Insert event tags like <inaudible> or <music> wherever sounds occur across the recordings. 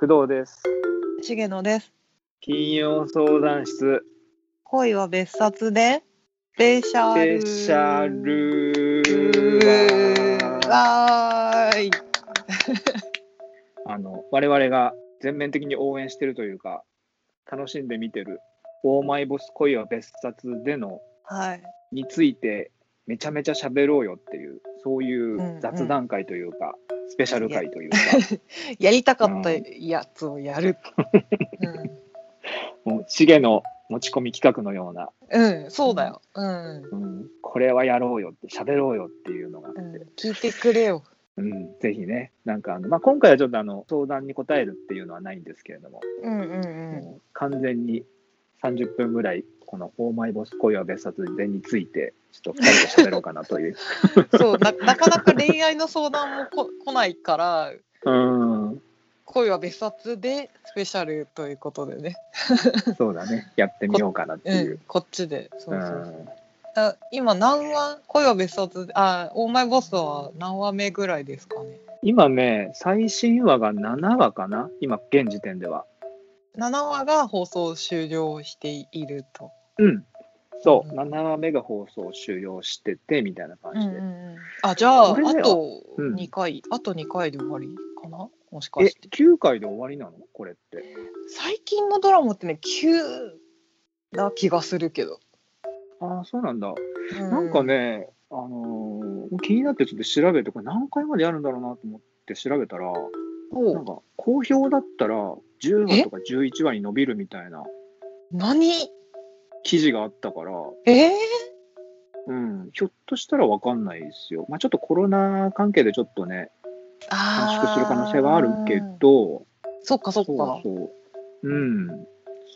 工藤です。重野です。金曜相談室恋は別冊で、スペシャスル。ペシャルわーい。<laughs> あの我々が全面的に応援してるというか楽しんで見てる「オーマイボス恋は別冊」でのはい。についてめちゃめちゃ喋ろうよっていうそういう雑談会というか、スペシャル会というか。<laughs> やりたかったやつをやる。もう重の持ち込み企画のような、うん、うん、そうだよ。うん。うん、これはやろうよって喋ろうよっていうのがあって、うん、聞いてくれよ。うん、ぜひね、なんかあの、まあ、今回はちょっとあの相談に答えるっていうのはないんですけれども、うんうんもう完全に30分ぐらい、このオーマイボス恋は別冊でについて、ちょっと2人で喋ろうかなという。うん。そう、な、なかなか恋愛の相談もこ、来ないから。うん、恋は別冊で、スペシャルということでね。そうだね、やってみようかなっていう。うん、こっちで。そううそうあ今何話恋は別冊であオーマイボスは何話目ぐらいですかね今ね、最新話が7話かな、今、現時点では。7話が放送終了していると、うん、そう、うん。7話目が放送終了しててみたいな感じで。あじゃああこれねとうん。2回、あと2回で終わりかな？もしかえして、9回で終わりなの？これって。最近のドラマってね急な気がするけど、ああ、そうなんだ。うなんかね、あのー気になってちょっと調べて、これ何回までやるんだろうなと思って調べたら、おなんか好評だったら10話とか11話に伸びるみたいな。何？記事があったから、えー、うん、ひょっとしたらわかんないですよ。まあちょっとコロナ関係でちょっとね、短縮する可能性はあるけど、そっかそっそうかそう。うん、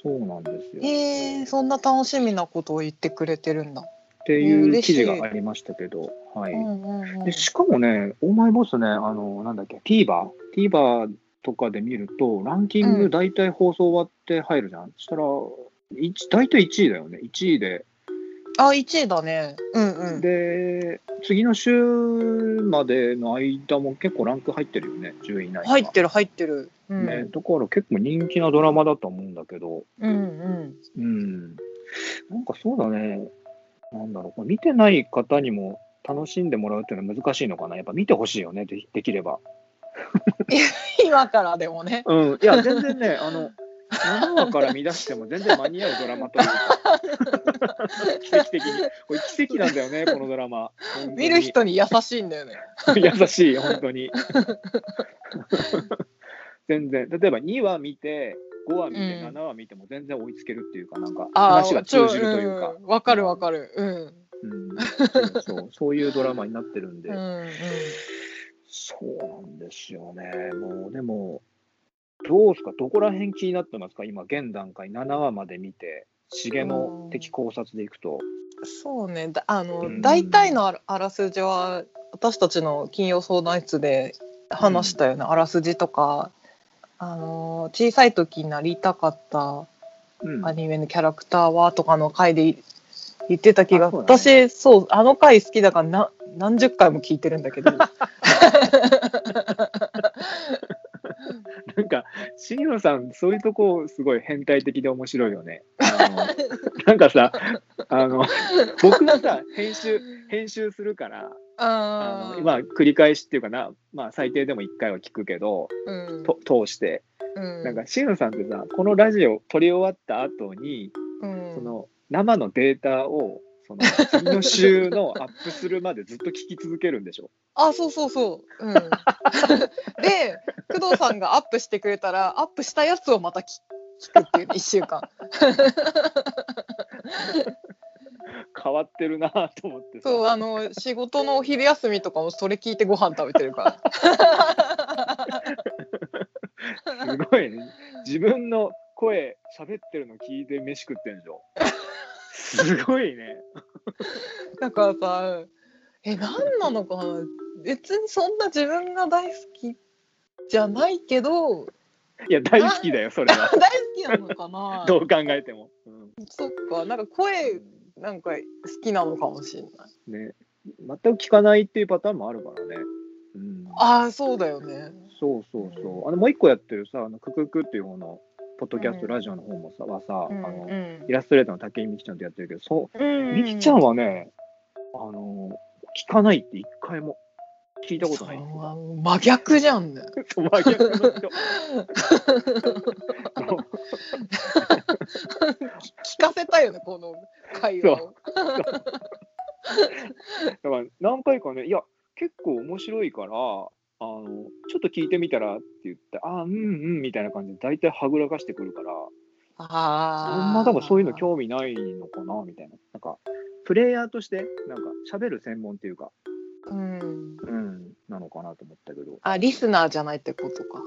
そうなんですよ。っえー、そんな楽しみなことを言ってくれてるんだ、ていう記事がありましたけど、はい。うんうんうんでしかもね、オーマイボスね、あの、なんだっけ、TVer、TVer とかで見ると、ランキングうん大体放送終わって入るじゃん。そしたら、一大体1位だよね、1位で。あ、1位だね。うんうん。で、次の週までの間も結構ランク入ってるよね、10位以内入ってる入ってる。うん。ね。だから結構人気なドラマだと思うんだけど、うんうん。うん。なんかそうだね、なんだろう、見てない方にも楽しんでもらうっていうのは難しいのかな。やっぱ見てほしいよね、でできれば。今からでもね。うん、いや、全然ね、あの、7話から見出しても全然間に合うドラマというか、奇跡的に。これ奇跡なんだよね、<laughs> このドラマ。見る人に優しいんだよね。優しい、本当に。全然。例えば2話見て、5話見て、うん7話見ても全然追いつけるっていうか、なんかあ話が通じるというか、んわかるわかる。うん。うんそうそう、そういうドラマになってるんで、うんうん。そうなんですよね。もう、でも、どうですか、どこら辺気になってますか、今、現段階、7話まで見て、重の的考察でいくと。そうね。だあの、うん。大体のあらすじは、私たちの金曜相談室で話したようなあらすじとか、あの、小さい時になりたかったうん。アニメのキャラクターはとかの回で言ってた気が、うだ。ね私そうあの回好きだからな何十回も聞いてるんだけど <laughs> なんか、重野さん、そういうとこ、すごい変態的で面白いよね。<laughs> なんかさ、あの、僕がさ、編集、編集するから、ああのまあ、繰り返しっていうかな、まあ、最低でも1回は聞くけど、うん。と通して、うん。なんか、重野さんってさ、このラジオ撮り終わった後に、うん。その生のデータをその次の週のアップするまでずっと聞き続けるんでしょ？<laughs> あそうそうそう、うん、<laughs> で工藤さんがアップしてくれたらアップしたやつをまた聞聞くっていう1週間。<laughs> 変わってるなと思ってさ。そうあの仕事のお昼休みとかもそれ聞いてご飯食べてるから。すごいね。自分の声喋ってるの聞いて飯食ってんでしょ？すごいね。だからさえ何なのかな？別にそんな自分が大好きじゃないけどいや大好きだよそれは。<laughs> 大好きなのかな？<laughs> どう考えても、うん。そっかなんか声なんか好きなのかもしれない。ね。全く聞かないっていうパターンもあるからね、うん、ああそうだよね。そうそうそう。あのもう一個やってるさ、あのクククっていう方のポッドキャスト、うんラジオの方もさ、はさ、うんあのうんイラストレーターの武井美樹ちゃんとやってるけど、そううんみきちゃんはね、あの、聞かないって一回も聞いたことない。それは真逆じゃんね。真逆の人聞かせたいよねこの会話を。だから何回かね、いや、結構面白いから、あの、ちょっと聞いてみたらって言って、ああ、うんうんみたいな感じで大体はぐらかしてくるから、ああんま多分そういうの興味ないのかなみたいな。なんか、プレイヤーとして、なんか喋る専門っていうか、うん。うん、なのかなと思ったけど、あリスナーじゃないってことか。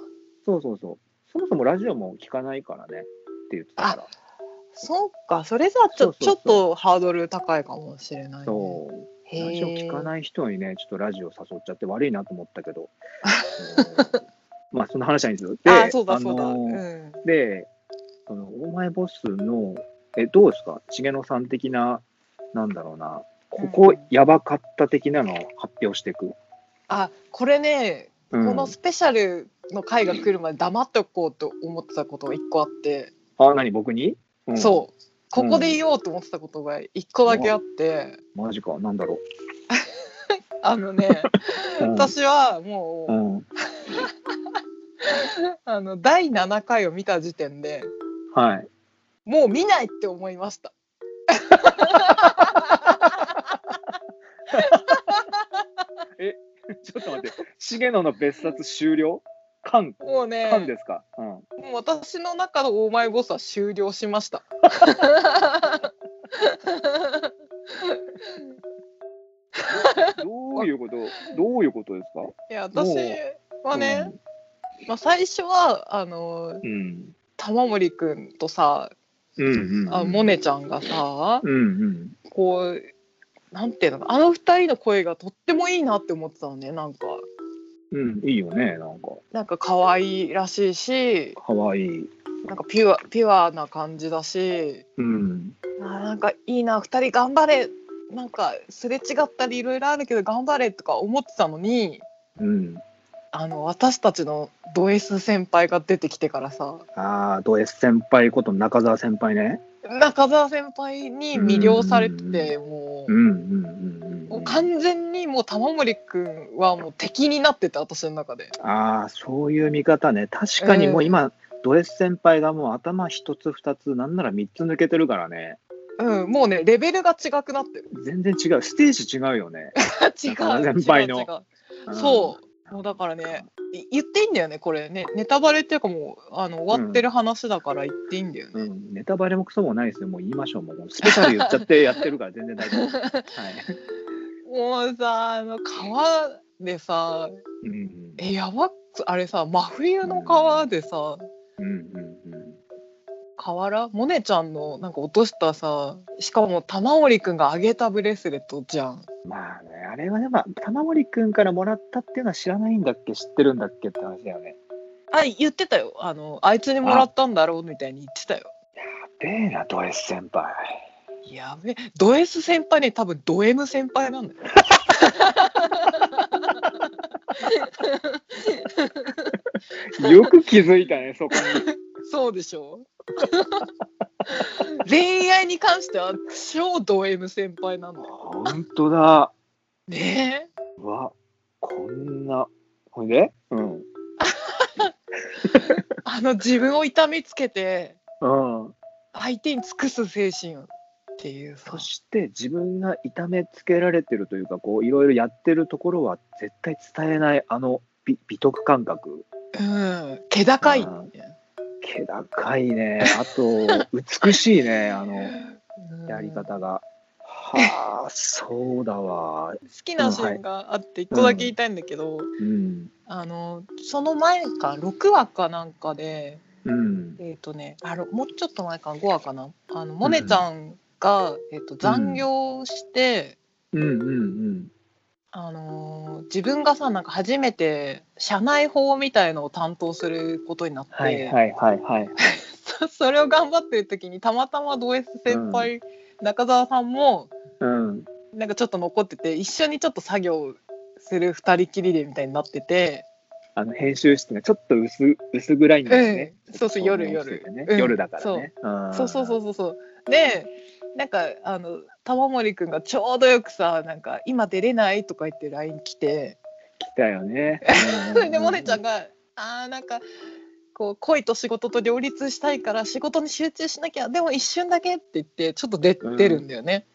そうそうそう。そもそもラジオも聞かないからねって言ってたから。そうかそれじゃあちょちょっとハードル高いかもしれない、ね。そう。へラジオ聞かい。ない人にね、ちょっとラジオ誘っちゃって悪いなと思ったけど、<laughs> うん。まあその話はいいんですよ。で、あそうだそうだ。のうーん。で、その、オーマイボスの、え、どうですか？重野さん的な、なんだろうな、ここやばかった的なのを発表していく。あこれね、うん。このスペシャルの回が来るまで黙っておこうと思ってたことが一個あって、あ、何？僕に、うん。そうここで言おうと思ってたことが一個だけあって、マジか、なんだろ <laughs> あのねう。うん、私はもう、うん。<laughs> あの第7回を見た時点ではい。もう見ないって思いました。<laughs> ちょっと待って、重野の別冊終了？缶もうね缶ですか、うん、もう私の中のオーマイボスは終了しました。<laughs> どういうこと？どういうことですか？いや私はね、まあ、最初はあのうん。玉森くんとさうんうん。あモネちゃんがさうんうん。こうなんていうのかあの二人の声がとってもいいなって思ってたのねなんかうん、いいよね、なんか。なんか可愛いらしいしかわいい。なんかピュアピュアな感じだしうん。なんかいいな二人頑張れなんかすれ違ったりいろいろあるけど頑張れとか思ってたのにうん。あの私たちのド S 先輩が出てきてからさああ、ド S 先輩こと中澤先輩ね。中澤先輩に魅了されててもう,、うんうんうんうん。もう完全にもう玉森くんはもう敵になってて私の中でああ、そういう見方ね。確かにもう今、ド S 先輩がもう頭一つ二つ、なんなら三つ抜けてるからね。うんもうねレベルが違くなってる全然違う。ステージ違うよね。<laughs> 違う先輩の違う違うそうもうだからねい言っていいんだよねこれねネタバレっていうかもうあの終わってる話だから言っていいんだよね、うん。うん。ネタバレもクソもないですよ。もう言いましょう。もうスペシャル言っちゃってやってるから全然大丈夫。<laughs> はい。もうさあの川でさうんうん。えやばっあれさ真冬の川でさ、うんうんうん。河原？モネちゃんのなんか落としたさしかも玉森くんがあげたブレスレットじゃんまあね、あれはね、まあ、玉森くんからもらったっていうのは知らないんだっけ、知ってるんだっけって話だよね。あ言ってたよあのあいつにもらったんだろうみたいに言ってたよやべえな、ド S 先輩。やべド S 先輩ね多分ド M 先輩なんだよよく気づいたね、そこに。そうでしょ恋愛に関しては超ド M 先輩なんだよ本当だ。ねえうわ、こんな。ほいで？うん。<laughs> あの自分を痛めつけてうん。相手に尽くす精神っていうさそして自分が痛めつけられてるというか、こう、いろいろやってるところは絶対伝えない、あの美美徳感覚。うん気高い、うん気高いね。あと、美しいね、<laughs> あの、うんやり方が。はあ、そうだわ。好きなシーンがあって一個だけ言いたいんだけど、うん。あのその前か6話かなんかでうん。えっ、とねあのもうちょっと前かな5話かなあのモネちゃんが、えー、と残業して、うんうんうん。あのー自分がさなんか初めて社内法みたいのを担当することになって、はいはいはいはい。そ <laughs> それを頑張ってる時にたまたまド S 先輩、中澤さんもうん。なんかちょっと残ってて一緒にちょっと作業する二人きりでみたいになっててあの編集室がちょっと薄薄暗いんですね。うんそうそう夜夜夜だからね。そうそうそううそうそうでなんかあの玉森くんがちょうどよくさなんか今出れないとか言って LINE 来て来たよね。そ <laughs> れでモネちゃんが。が「あーなんかこう恋と仕事と両立したいから仕事に集中しなきゃでも一瞬だけ」って言ってちょっと出,、うん出るんだよね。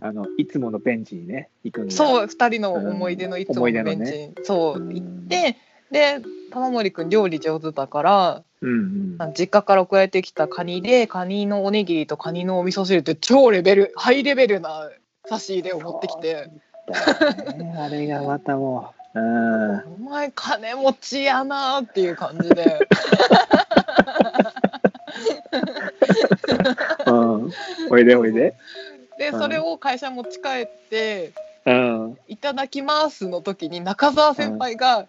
あのいつものベンチにね行くんだ。そう2人の思い出のいつものベンチのねに、そううん行ってで玉森くん料理上手だからうんうん。実家から送られてきたカニでカニのおにぎりとカニのお味噌汁って超レベルハイレベルな差し入れを持ってきてねあれがまたもう。うん。「お前金持ちやな」っていう感じで <laughs> うん。おいでおいで。うんでそれを会社持ち帰ってうん。「いただきます」の時に中澤先輩が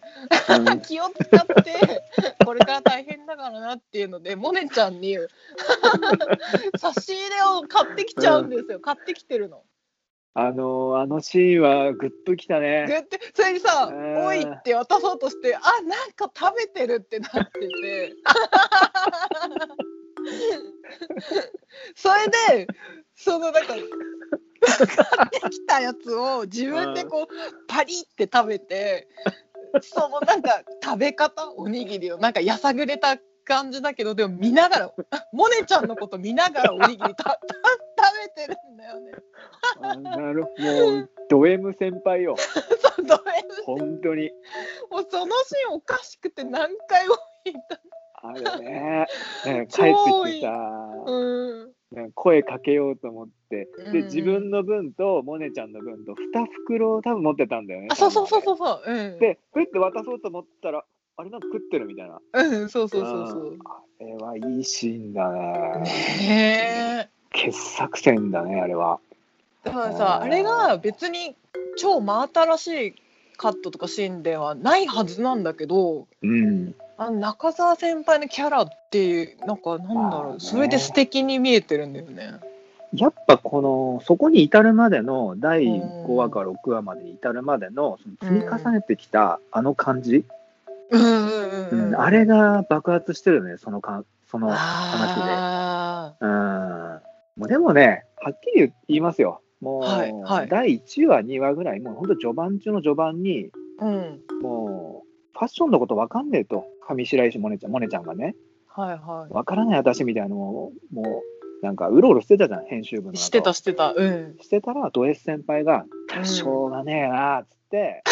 うん <laughs> 気を使ってこれから大変だからなっていうのでモネちゃんに <laughs> 差し入れを買ってきちゃうんですよ買ってきてるの。あのあのシーンはグッときたグね。ッてそれにさ「うんおい」って渡そうとして「あなんか食べてる」ってなってて <laughs> それでそのなんか買ってきたやつを自分でこうパリって食べてそのなんか食べ方おにぎりをなんかやさぐれた感じだけどでも見ながらモネちゃんのこと見ながらおにぎりたた食べてるんだよね。あなるほど。もうド M 先輩よ。<laughs> そうどれ本当に。もうそのシーンおかしくて何回も言った。あれね。ね <laughs> 帰ってきてさ。うん。ね声かけようと思って、うんで自分の分とモネちゃんの分と2袋多分持ってたんだよね。あ、そうそうそうう。そうそう。うん。で、ふって渡そうと思ったら、あれなんか食ってるみたいな。うん、そうそうそうそう。あれはいいシーンだね。傑作選だね、あれは。だからさ、あれが別に超真新しいカットとかシーンではないはずなんだけど、うん。あの中澤先輩のキャラっていうなんかなんだろう、それで素敵に見えてるんだよね。やっぱこの、そこに至るまでの、第うん5話から6話までに至るまでの、その積み重ねてきたあの感じ。あれが爆発してるね、そのかその話あで。うん。もうでもね、はっきり言いますよ。もう、はいはい第1話、2話ぐらい、もう本当序盤中の序盤に、ーうん。もう、ファッションのこと分かんねえと、上白石萌音ちゃん、萌音ちゃんがね、はいは分からない私みたいなのを、もう、なんか、うろうろしてたじゃん、編集部の。してたしてた。うん。してたら、ド S 先輩が、しょうがねえなっつって、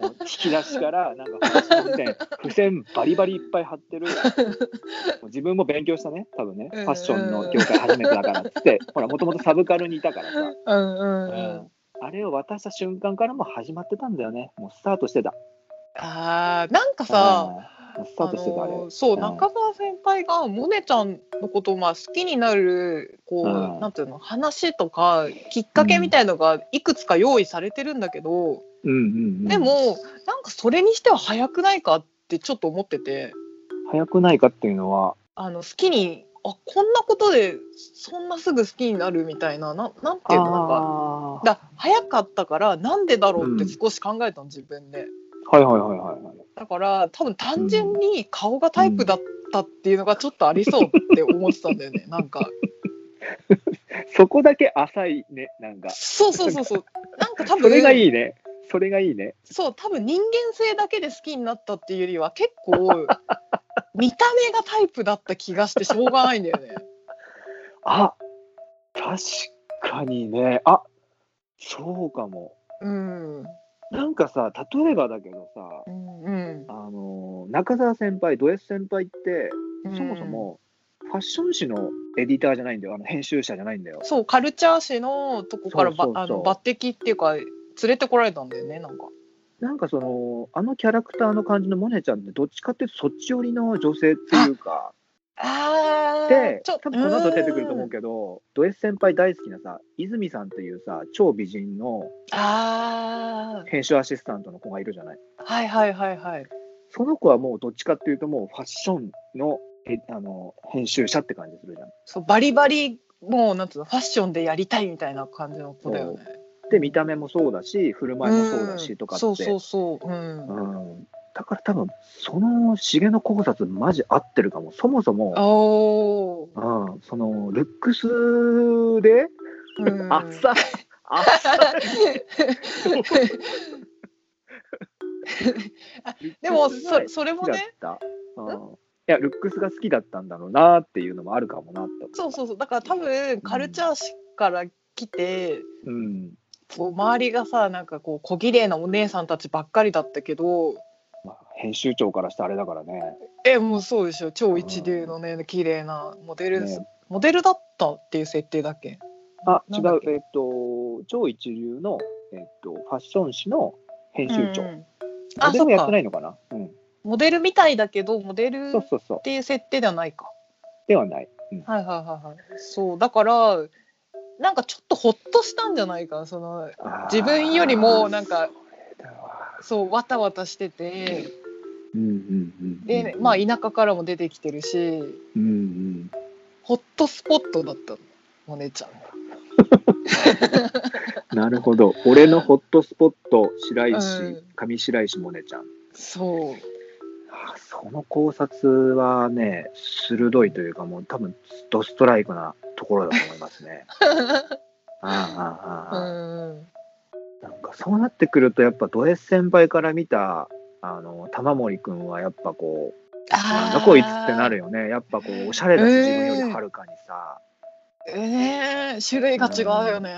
もう引き出しから、なんか、ファッション店、付箋バリバリいっぱい貼ってる、<laughs> 自分も勉強したね、多分ね、フうんァッションの業界初めてだからっつって、ほら、もともとサブカルにいたからさ、うんうんううんん。あれを渡した瞬間からもう始まってたんだよね、もうスタートしてた。あーなんかさ、スタートしてた、あれ。そう、ん。中澤先輩がモネちゃんのことをまあ好きになるこう、うん。なんていうの話とかきっかけみたいのがいくつか用意されてるんだけど、うんうんうん、でもなんかそれにしては早くないかってちょっと思ってて。早くないかっていうのは、あの好きにあこんなことでそんなすぐ好きになるみたいなななんていうのなんかだ早かったからなんでだろうって少し考えたの自分で。はいはいはいはいはい。だから多分単純に顔がタイプだったっていうのがちょっとありそうって思ってたんだよね、<laughs> なんかそこだけ浅いね、なんか。そうそうそうそうなんか多分それがいいね。それがいいね。そう多分人間性だけで好きになったっていうよりは結構見た目がタイプだった気がしてしょうがないんだよねあ確かにね。あそうかも。うんなんかさ、例えばだけどさ、うんうん。あの中澤先輩、ド S 先輩って、うん。そもそもファッション誌のエディターじゃないんだよ、あの編集者じゃないんだよ。そうカルチャー誌のとこからばあの抜擢っていうか連れてこられたんだよねなんか。なんかその、あのキャラクターの感じのモネちゃんって、どっちかっていうと、そっち寄りの女性っていうか、あで、ちょ多分この後出てくると思うけど、ド S 先輩大好きなさ、泉さんっていうさ、超美人の編集アシスタントの子がいるじゃない。はいはいはいはいその子はもうどっちかっていうと、もうファッションのえあの編集者って感じするじゃん。そうバリバリもうなんつうのファッションでやりたいみたいな感じの子だよね。で、見た目もそうだし、振る舞いもそうだしとかって。そうそうそう。うん。うん、だから多分、その重野考察、マジ合ってるかも。そもそも、おうん、その、ルックスで、ー。うん浅い、浅い。<laughs> <laughs> でもそそれもねいや、ルックスが好きだったんだろうなっていうのもあるかもなそうそうそうだから多分カルチャー誌から来て、う。うん。こう周りがさなんかこう小綺麗なお姉さんたちばっかりだったけどまあ、編集長からしてあれだからね。えもうそうでしょ超一流のね綺麗なモデル、ねモデルだったっていう設定だっけ？あ、違う。えっと、超一流の、えっと、ファッション誌の編集長。うんあそっあでもやってかないのかな？うん。モデルみたいだけどモデルっ。ていう設定ではないかではない。うん。はいはいはいはいそうだからなんかちょっとほっとしたんじゃないか？なその自分よりもなんかそうわたわたしててうんうんうん。でまあ田舎からも出てきてるしうんうん。ホットスポットだったのモネちゃんが。<laughs> なるほど。俺のホットスポット、白石、うん上白石萌音ちゃん。そうあその考察はね、鋭いというか、もう多分、ドストライクなところだと思いますね。<laughs> ああああうああんなんかそうなってくると、やっぱド S 先輩から見た、あの玉森君はやっぱこう、なんだこいつってなるよね。やっぱこう、おしゃれだし、自分よりはるかにさ、えー、種類が違うよね。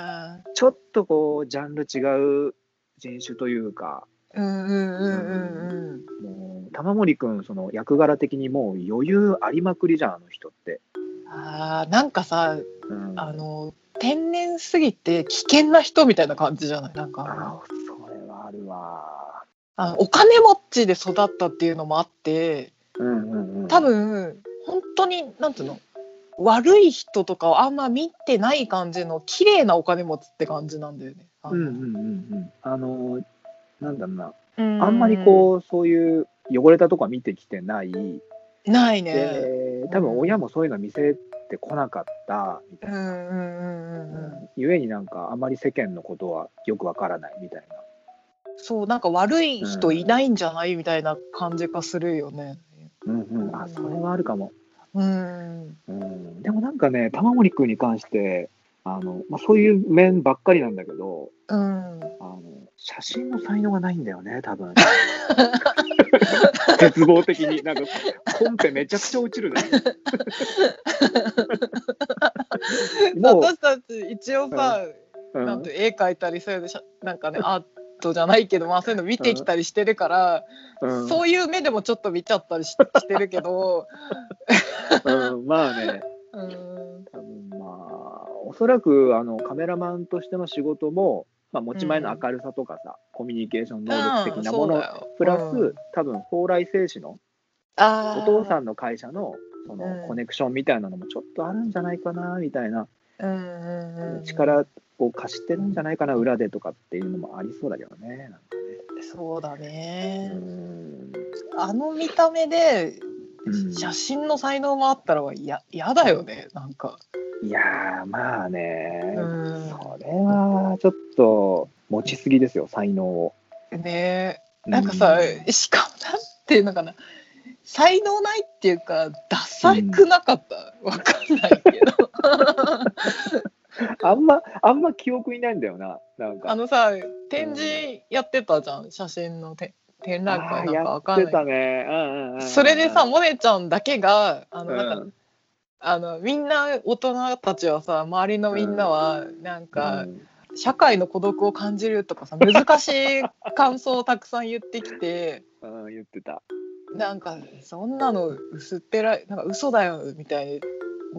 ちょっとこう、ジャンル違う人種というか、うんうんうんうんもう玉森君、その役柄的にもう余裕ありまくりじゃん、あの人って。うん。あーなんかさうん、あの天然すぎて危険な人みたいな感じじゃない？なんかあそれはあるわ。あのお金持ちで育ったっていうのもあってうんうんうん。多分本当になんていうの悪い人とかをあんま見てない感じの綺麗なお金持ちって感じなんだよね。あのうんなんだろうな、うんあんまりこう、そういう汚れたとこは見てきてない。ないね。で、多分親もそういうの見せてこなかったみたいな。ゆえになんか、あまり世間のことはよくわからないみたいな。そうなんか悪い人いないんじゃないみたいな感じがするよね。うんうん。あ、それはあるかも。うん。うん。でもなんかね、玉森君に関して、あの、まあ、そういう面ばっかりなんだけど、うん。あの、写真の才能がないんだよね、多分。<laughs> 絶望的に。なんか、コンペめちゃくちゃ落ちるね。<laughs> 私たち一応さ、うんなんて絵描いたりそういうのしゃなんかね <laughs> アートじゃないけどまあそういうの見てきたりしてるから、うん。そういう目でもちょっと見ちゃったりし <laughs> してるけど、うんまあね、うん、多分まあ、おそらくあのカメラマンとしての仕事も、まあ、持ち前の明るさとかさ、コミュニケーション能力的なもの、プラス、うん。多分蓬莱製紙のあお父さんの会社のそうん。のコネクションみたいなのもちょっとあるんじゃないかなみたいな、ん、うんうんうん、力を貸してるんじゃないかな、裏でとかっていうのもありそうだけどね。なんかそうだね。ね、うん。あの見た目でうん。写真の才能もあったら嫌嫌だよねなんか、いやー、まあね、うん。それはちょっと持ちすぎですよ、才能を。ね。なんかさ、うしかもなんていうのかな。才能ないっていうかダサくなかった、わかんないけど <laughs> <laughs> あんま、あんま記憶にないんだよな、なんか。あのさ展示やってたじゃん写真のて展覧会なんかわかんないやってたね。うんうんうんうんそれでさ、モネちゃんだけがあのなんか、うんあのみんな大人たちはさ周りのみんなはなんか、うん社会の孤独を感じるとかさ難しい感想をたくさん言ってきて <laughs> うん、言ってた。なんかそんなの薄っぺらいなんか嘘だよみたいに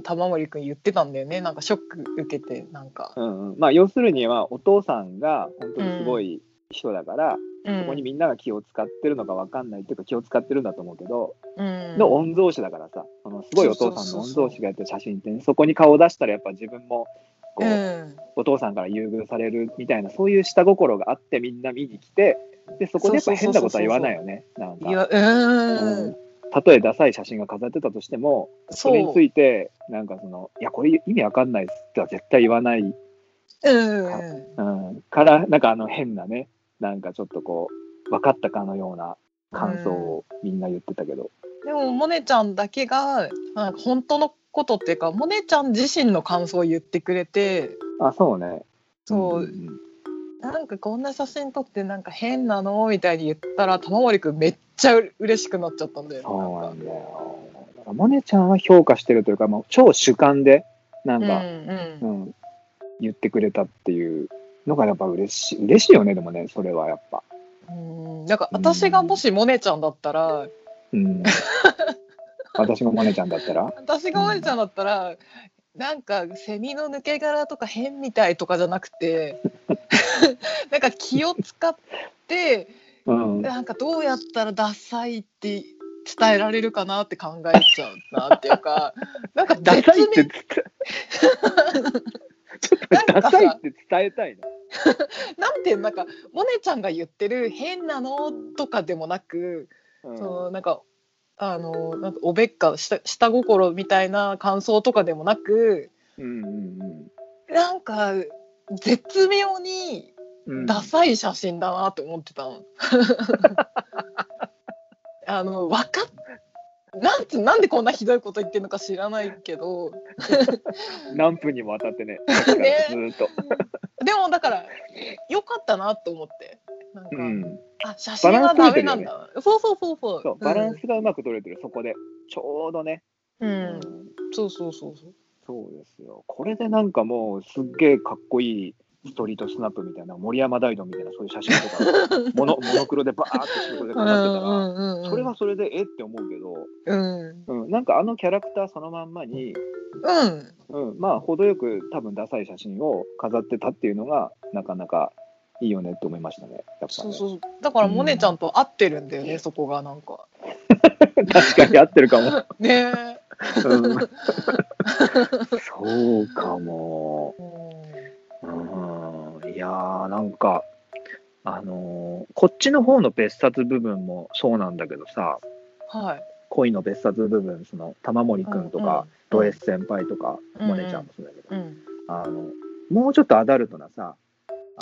玉森くん言ってたんだよね。なんかショック受けてなんか、うんうん、まあ要するにはお父さんが本当にすごい人だから、うん、そこにみんなが気を使ってるのかわかんないっていうか気を使ってるんだと思うけど、うん。の御曹司だからさそのすごいお父さんの御曹司がやってる写真ってね、そこに顔を出したらやっぱ自分もこう、うん。お父さんから優遇されるみたいなそういう下心があってみんな見に来てでそこでやっぱ変なことは言わないよね。なんか。うんたとえダサい写真が飾ってたとしてもそれについてなんかそのいやこれ意味わかんないっすっては絶対言わない、うんうんうん、からなんかあの変なねなんかちょっとこう分かったかのような感想をみんな言ってたけど。でもモネちゃんだけがなんか本当のことっていうかモネちゃん自身の感想を言ってくれて。あ、そうね。そう、んんなんかこんな写真撮ってなんか変なのみたいに言ったら玉森くんめっちゃう嬉しくなっちゃったんだよねそうなんだよ。だからモネちゃんは評価してるというか、もう超主観で、なんか、うんうんうん、言ってくれたっていうのがやっぱ嬉しい。嬉しいよね、でもね、それはやっぱ。うんなんか私がもしモネちゃんだったら、うん。<laughs> 私もモネちゃんだったら？私がモネちゃんだったら、なんかセミの抜け殻とか変みたいとかじゃなくて <laughs> なんか気を使ってうん。なんかどうやったらダサいって伝えられるかなって考えちゃうなっていうか <laughs> なんかダサいって絶伝え、ちょっとダサいって伝えたいの。<laughs> なんていうのなんかモネちゃんが言ってる変なのとかでもなく、うんそのなんかあのなんかおべっか下下心みたいな感想とかでもなくうんうんなんか絶妙にうん。ダサい写真だなって思ってたの。<laughs> あのわかっなんつなんでこんなひどいこと言ってるのか知らないけど。<laughs> 何分にもわたってね、<laughs> ね。ずーっと。でもだからよかったなと思って。なんか、うん。あ写真はダメなんだ、そうそうそうそう。そう、バランスがうまく取れてる、そこで。ちょうどね。うん、ううん、そうそうそうそう。そうですよ。これでなんかもう、すっげえかっこいいストリートスナップみたいな、森山大道みたいな、そういう写真とか、<laughs> モノモノクロでバーって白黒で飾ってたら、うんうんそれはそれでえって思うけど、うん。うん、なんかあのキャラクターそのまんまに、うん。うん、まあ、程よく多分ダサい写真を飾ってたっていうのが、なかなかいいよねって思いましたね。やっぱね。そうそうだからモネちゃんと合ってるんだよね、そこがなんか。<laughs> 確かに合ってるかも。<laughs> ねうん、そうかも。いやー、なんか、あのーこっちの方の別冊部分もそうなんだけどさ、はい。恋の別冊部分、その玉森くんとか、ド S 先輩とか、うんモネちゃんもそうだけど、うんあの、もうちょっとアダルトなさ、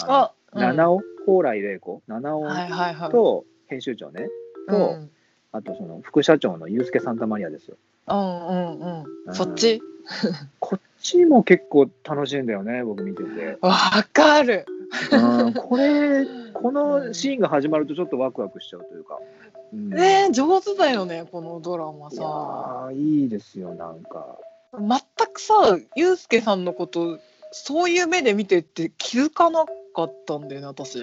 あのあ、うん。七尾、蓬莱玲子、七尾はいはいはい。と編集長ね、とうん。あとその副社長のユースケ・サンタマリアですよ。うんうんううんん。そっち？<laughs> こっちも結構楽しいんだよね、僕見てて。わかるうん、これ、<laughs> このシーンが始まるとちょっとワクワクしちゃうというか。うん、ねえ上手だよねこのドラマさーいいですよ、なんか。全くさユうスケさんのことそういう目で見てって気づかなかったんだよね私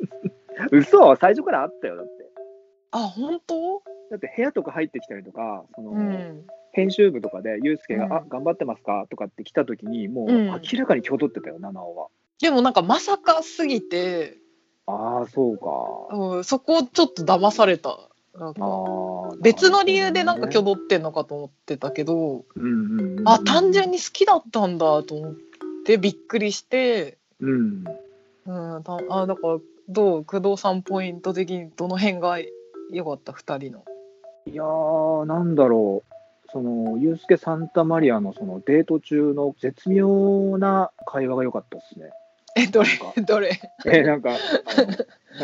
<laughs> 嘘最初からあったよ、だって。あ本当？だって部屋とか入ってきたりとか、その、うん編集部とかで、ユースケが、うんあ、頑張ってますか？とかって来た時に、もううん明らかに挙取ってたよ、七尾は。でもなんかまさかすぎて、ああ、そうか。うん、そこちょっと騙されたなんあかー別の理由でなんか挙ど、動ってんのかと思ってたけど、うんうんうん、あ単純に好きだったんだと思ってびっくりして、うん。うん、たあだからどう？工藤さんポイント的にどの辺が良かった？2人の。いやー、なんだろう。その、ユースケ・サンタマリアのそのデート中の絶妙な会話が良かったですね。えどれ？どれ？えなんか、な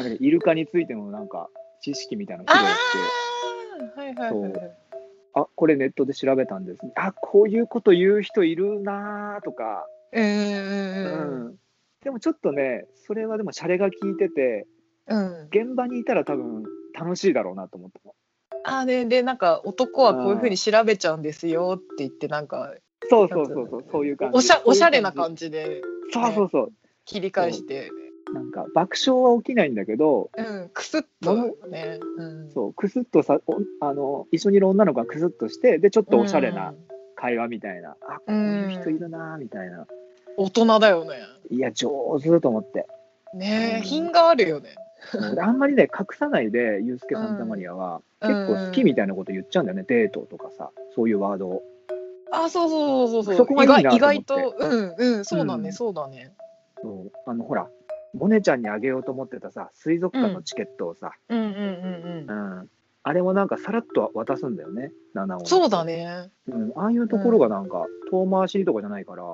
んかねイルカについてのなんか知識みたいなの披露して、あはいはいはいはい。あこれネットで調べたんですね。あこういうこと言う人いるなーとか、うんうんでもちょっとね、それはでもシャレが効いてて、うん。現場にいたら多分楽しいだろうなと思ったの。あででなんか男はこういうふうに調べちゃうんですよって言ってなんかそうそうそうそう、そういう感じ。おしゃおしゃれなじ。感じでそうそうそう。切り返して、なんか爆笑は起きないんだけど、うん、くすっとね。うん、そう、くすっとさ、おあの、一緒にいる女の子がくすっとして、で、ちょっとおしゃれな会話みたいな、あ、こういう人いるな、みたいな。大人だよね。いや、上手と思って。ねえ、うん品があるよね。俺 <laughs> あんまりね、隠さないで、ユースケ・サンタマリアは、うん結構好きみたいなこと言っちゃうんだよね、デートとかさ、そういうワードを。あ、そうそうそうそう。そこがいいなと思って意外と、うんうん、そうだね、うんそうだね。そうあの、ほら、モネちゃんにあげようと思ってたさ、水族館のチケットをさ、うんうんうんうん、あれもなんかさらっと渡すんだよね、七尾うん。にそうだ。ね。うん、ああいうところがなんか、遠回しとかじゃないから、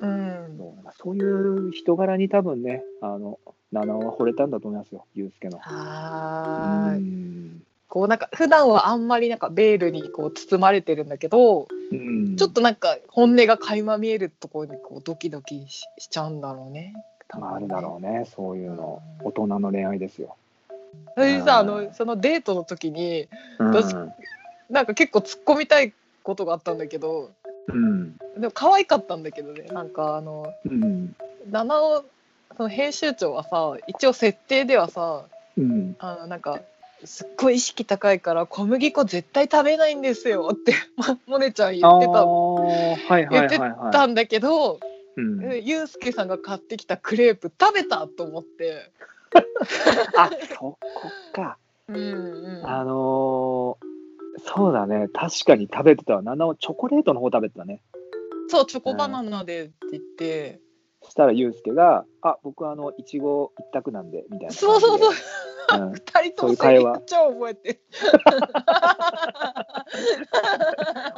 うん。そういう人柄に多分ね、あの、七尾は惚れたんだと思いますよ、ユうスケの。はーい。うんこうなんか普段はあんまりなんかベールにこう包まれてるんだけど、うんちょっとなんか本音が垣間見えるところにこうドキドキししちゃうんだろうね。ねまあ、あるだろうね、そういうの。大人の恋愛ですよ。それでさあうんのそのデートの時にうん私なんか結構突っ込みたいことがあったんだけどうん。でも可愛かったんだけどねなんかあのうん。七尾その編集長はさ一応設定ではさうん。あのなんかすっごい意識高いから小麦粉絶対食べないんですよってま <laughs> モネちゃん言ってたはいはいはいはい。たんだけど、うん、えユうスケさんが買ってきたクレープ食べたと思って。<laughs> あそこか。うんうん、あのーそうだね、確かに食べてたわ。七尾チョコレートの方食べてたね。そうチョコバナナでって言って、そしたらユうスケが、あ僕あの、いちご一択なんで、みたいな。そうそうそううん二人とも超覚えてる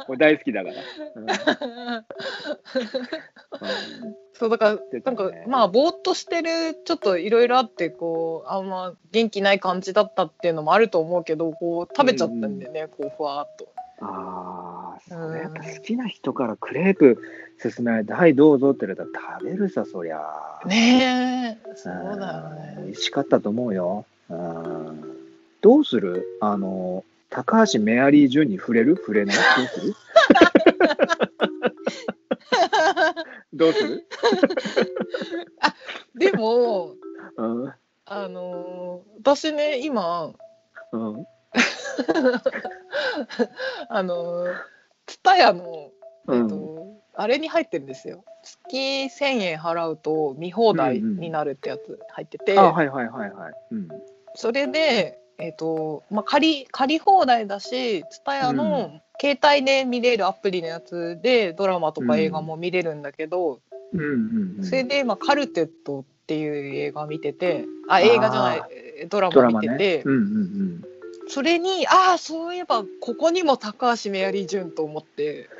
これ大好きだから。うん <laughs> そうだからなんかまあぼーっとしてるちょっといろいろあってこうあんま元気ない感じだったっていうのもあると思うけどこう食べちゃったんだよね、こうふわーっと。ああ、それやっぱうん好きな人からクレープ勧められて、はい、どうぞって言われたら食べるさ、そりゃ。ねえそうだようん美ね。味しかったと思うよ。うんどうする？あの、高橋メアリー・ジュンに触れる？触れない？どうする？<laughs> どうする？でもうん。あのー私ね今うん。<laughs> あのツタヤの、うん。えっとあれに入ってるんですよ月1,000円払うと見放題になるってやつ入ってて、あ、はいはいはいはい。うん。それで、えっとまあ、借り借り放題だしツタヤの携帯で見れるアプリのやつでドラマとか映画も見れるんだけど、うんうんうん。それで、まあ、カルテットっていう映画見ててあ映画じゃないドラママ見てて、ね。うんうんうん。それにああそういえばここにも高橋メアリージュンと思って。<laughs>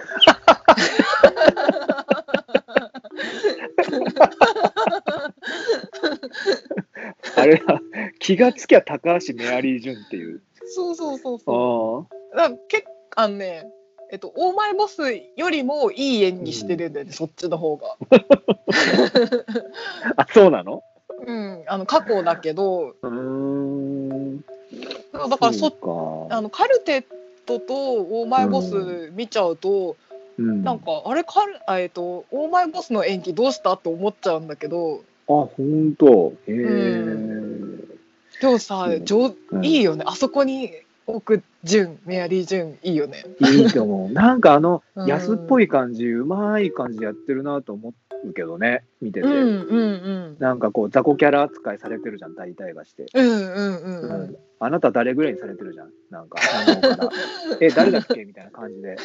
<laughs> あれだ、気がつきゃ高橋メアリー・ジュンっていう。そうそうそうそあう。だから結構あのね、えっと、オーマイボスよりもいい演技してるんだよね、そっちの方が。あ。<laughs> あ、そうなの？うん、あの過去だけど、うーん。だからそそうか。あのカルテットとオーマイボス見ちゃうと、うん、なんかあれカルあえっとオーマイボスの演技どうした？って思っちゃうんだけど、あ、ほんと。へえ、うでもさう、ん上うんいいよね。あそこに置くジュン、メアリージュンいいよね。いいと思う。<laughs> なんかあの、うん安っぽい感じ、うまい感じでやってるなと思うけどね、見てて。うんうんうん。なんかこう、雑魚キャラ扱いされてるじゃん、大体がして。うんうんうんううんん。あなた誰ぐらいにされてるじゃん。なんか。え、誰だっけ？みたいな感じで。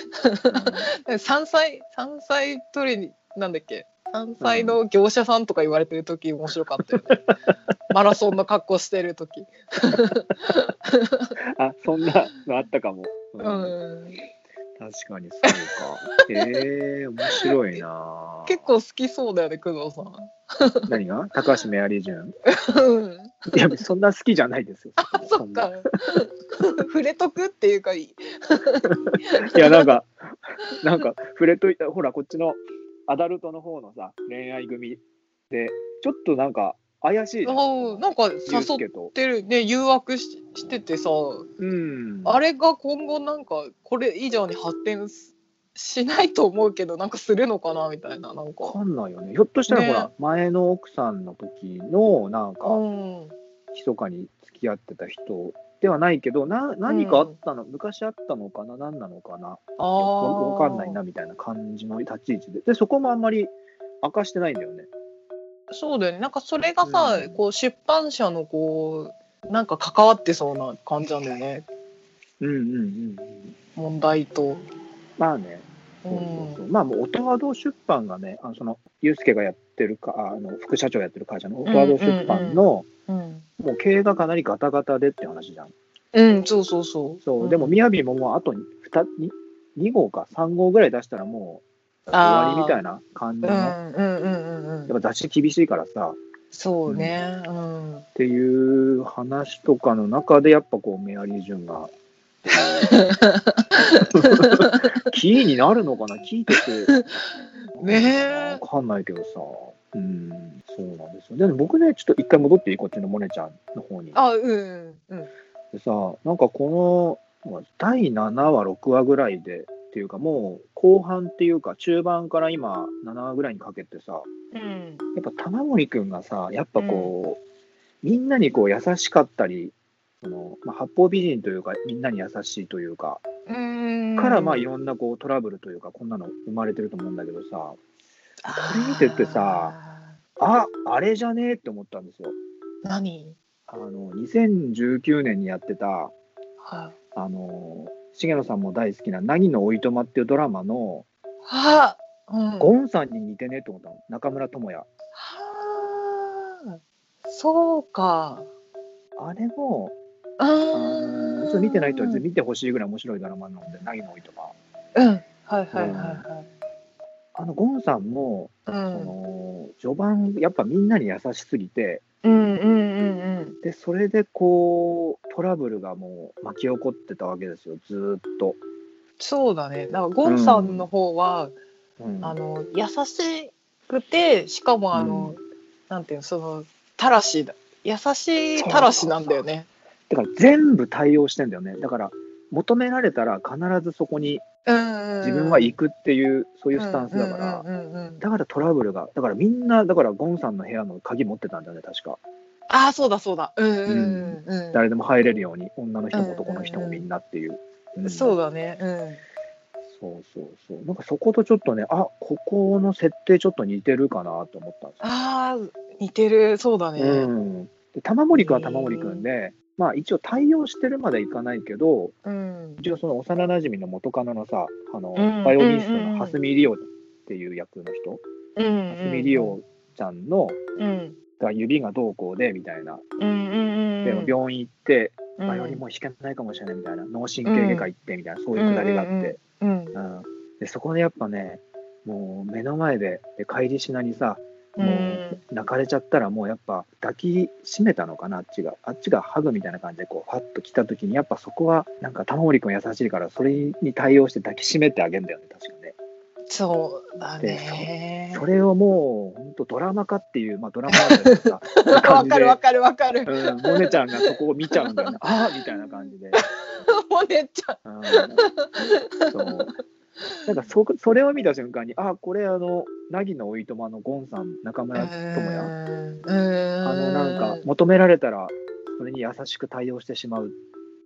山菜山菜取りなんだっけ？山菜の業者さんとか言われてる時面白かったよね。<laughs> マラソンの格好してる時。<laughs> あ、そんなのあったかも。ううんん。確かにそうか。へえ面白いな。結構好きそうだよね工藤さん。何が？高橋メアリージュン？うんいや、そんな好きじゃないですよ。あそっか。触れとくっていうかいい。<laughs> いや、なんか、なんか、触れといた、ほら、こっちのアダルトの方のさ、恋愛組で、ちょっとなんか、怪しい。あなんか誘っ。てるね誘惑ししててさうん。あれが今後なんかこれ以上に発展ししないと思うけどなんかするのかなみたいななんわか。かんないよね。ひょっとしたら、ねほら、前の奥さんの時の、なんか、うん密かに付き合ってた人ではないけど、な何かあったの、昔あったのかな、何なのかな、あわわかんないーなみたいな感じの立ち位置で、でそこもあんまり明かしてないんだよね。そうだよね。なんかそれがさ、うん。こう出版社のこうなんか関わってそうな感じなんだよね。うんうんうんうん。問題と。まあね、まあ、もう音和堂出版がね、あのそのユースケがやってるか、あの副社長やってる会社の音和堂出版の、うん、もう経営がかなりガタガタでって話じゃん。うん、そうそうそう。そう、ん。でも、みやびももうあと 2, 2, 2号か3号ぐらい出したらもう終わりみたいな感じの、うんやうんうんうんうん。っぱ雑誌厳しいからさ。そうね。うん。っていう話とかの中でやっぱこうメアリー・ジュンがキーになるのかな？聞いてて。ねえ。わかんないけどさ。うん。そうなんですよ。でも僕ねちょっと一回戻っていい？こっちのモネちゃんの方に。あうんうんでさなんかこのまあ第7話6話ぐらいでっていうかもう後半っていうか中盤から今7話ぐらいにかけてさうん。やっぱ玉森くんがさやっぱこう、みんなにこう優しかったりその、まあ、八方美人というかみんなに優しいというか、うん。からまあいろんなこうトラブルというかこんなの生まれてると思うんだけどさこれ見ててさああれじゃねえって思ったんですよ。何？あの2019年にやってたはい。あの重野さんも大好きな「凪のおいとま」っていうドラマのはうん。ゴンさんに似てねえって思ったの。中村智也。はあそうか。あれもああー。のちょっと見てない人は見てほしいぐらい面白いドラマなので「凪のおいとまうん。はいはいはいはい」あのゴンさんも、うそんの序盤やっぱみんなに優しすぎてうんうんうんうん。でそれでこうトラブルがもう巻き起こってたわけですよずーっと。そうだね。だからゴンさんの方は、うん。あの優しくてしかもあの、うん。なんていうのそのたらしだ。優しいたらしなんだよね。だから全部対応してんだよね。だから求められたら必ずそこにうん自分は行くっていうそういうスタンスだから、だからトラブルがだからみんなだからゴンさんの部屋の鍵持ってたんだよね確か。ああそうだそうだ。うんうんうんうん。誰でも入れるように女の人も男の人もみんなっていう、うん。そうだね。うん。そうそうそう。なんかそことちょっとねあここの設定ちょっと似てるかなと思ったんですよ。ああ似てる。そうだね。うん、で玉森君は玉森君で、まあ一応対応してるまでいかないけどうん。一応その幼馴染の元カノのさあの、うんバイオリニストの蓮見理央っていう役の人。うん蓮見理央ちゃんのうんが指がどうこうでみたいな、うんうんうんでうん。病院行ってうん。バイオリンもう弾けないかもしれないみたいな。脳神経外科行ってみたいな、そういうくだりがあって、うんうんでそこでやっぱねもう目の前でで帰りしなにさ泣かれちゃったらもうやっぱ抱きしめたのかなあっちが。あっちがハグみたいな感じでこうファッと来た時にやっぱそこはなんか玉森君優しいからそれに対応して抱きしめてあげるんだよね確かね。そうだね。それをもう本当ドラマ化っていうまあドラマなんだけどさわかるわかるわかる。うん、モネちゃんがそこを見ちゃうんだよね。ああみたいな感じで、<laughs> お姉ちゃん。うん、そうなんかそそれを見た瞬間にあこれあの凪のおいとまのゴンさん中村智也うん。あのなんか求められたらそれに優しく対応してしまう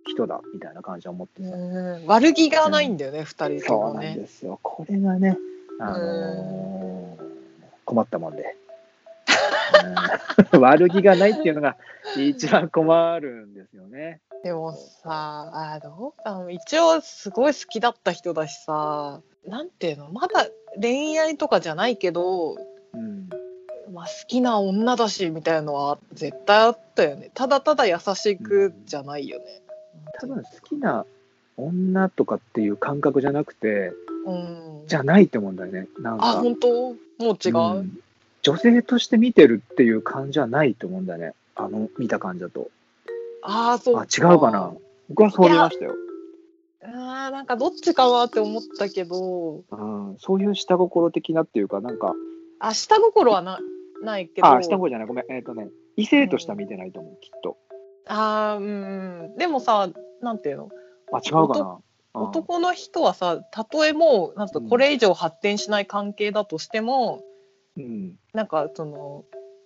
人だみたいな感じは思ってさ、うん悪気がないんだよね、二人とそうなんもね。ですよ。これがね、あのー。困ったもんで、うん。<laughs> 悪気がないっていうのが一番困るんですよね。でもさ、あどうかな一応すごい好きだった人だしさ、なんていうの、まだ恋愛とかじゃないけど、うんまあ、好きな女だしみたいなのは絶対あったよね。ただただ優しくじゃないよね。多分好きな女とかっていう感覚じゃなくてうん。じゃないと思うんだよねなんあ、か本当？もう違う。ん女性として見てるっていう感じはないと思うんだよねあの見た感じだとああ、そうあ違うかな。僕はそう見ましたよ、あーなんかどっちかなって思ったけど、うん、そういう下心的なっていうかなんか。あ、下心はなないけど。あ下心じゃない。ごめん。えっ、とね異性としては見てないと思う、きっと。あーうん。でもさ、なんていうの？あ違うかな。うん男の人はさたとえもうなんとうんこれ以上発展しない関係だとしても、うん。なんかその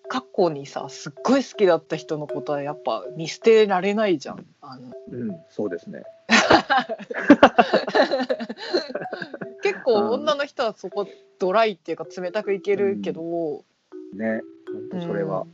過去にさすっごい好きだった人のことはやっぱ見捨てられないじゃん。あの。うんそうですね。<laughs> 結構女の人はそこドライっていうか冷たくいけるけど、ね本当それは、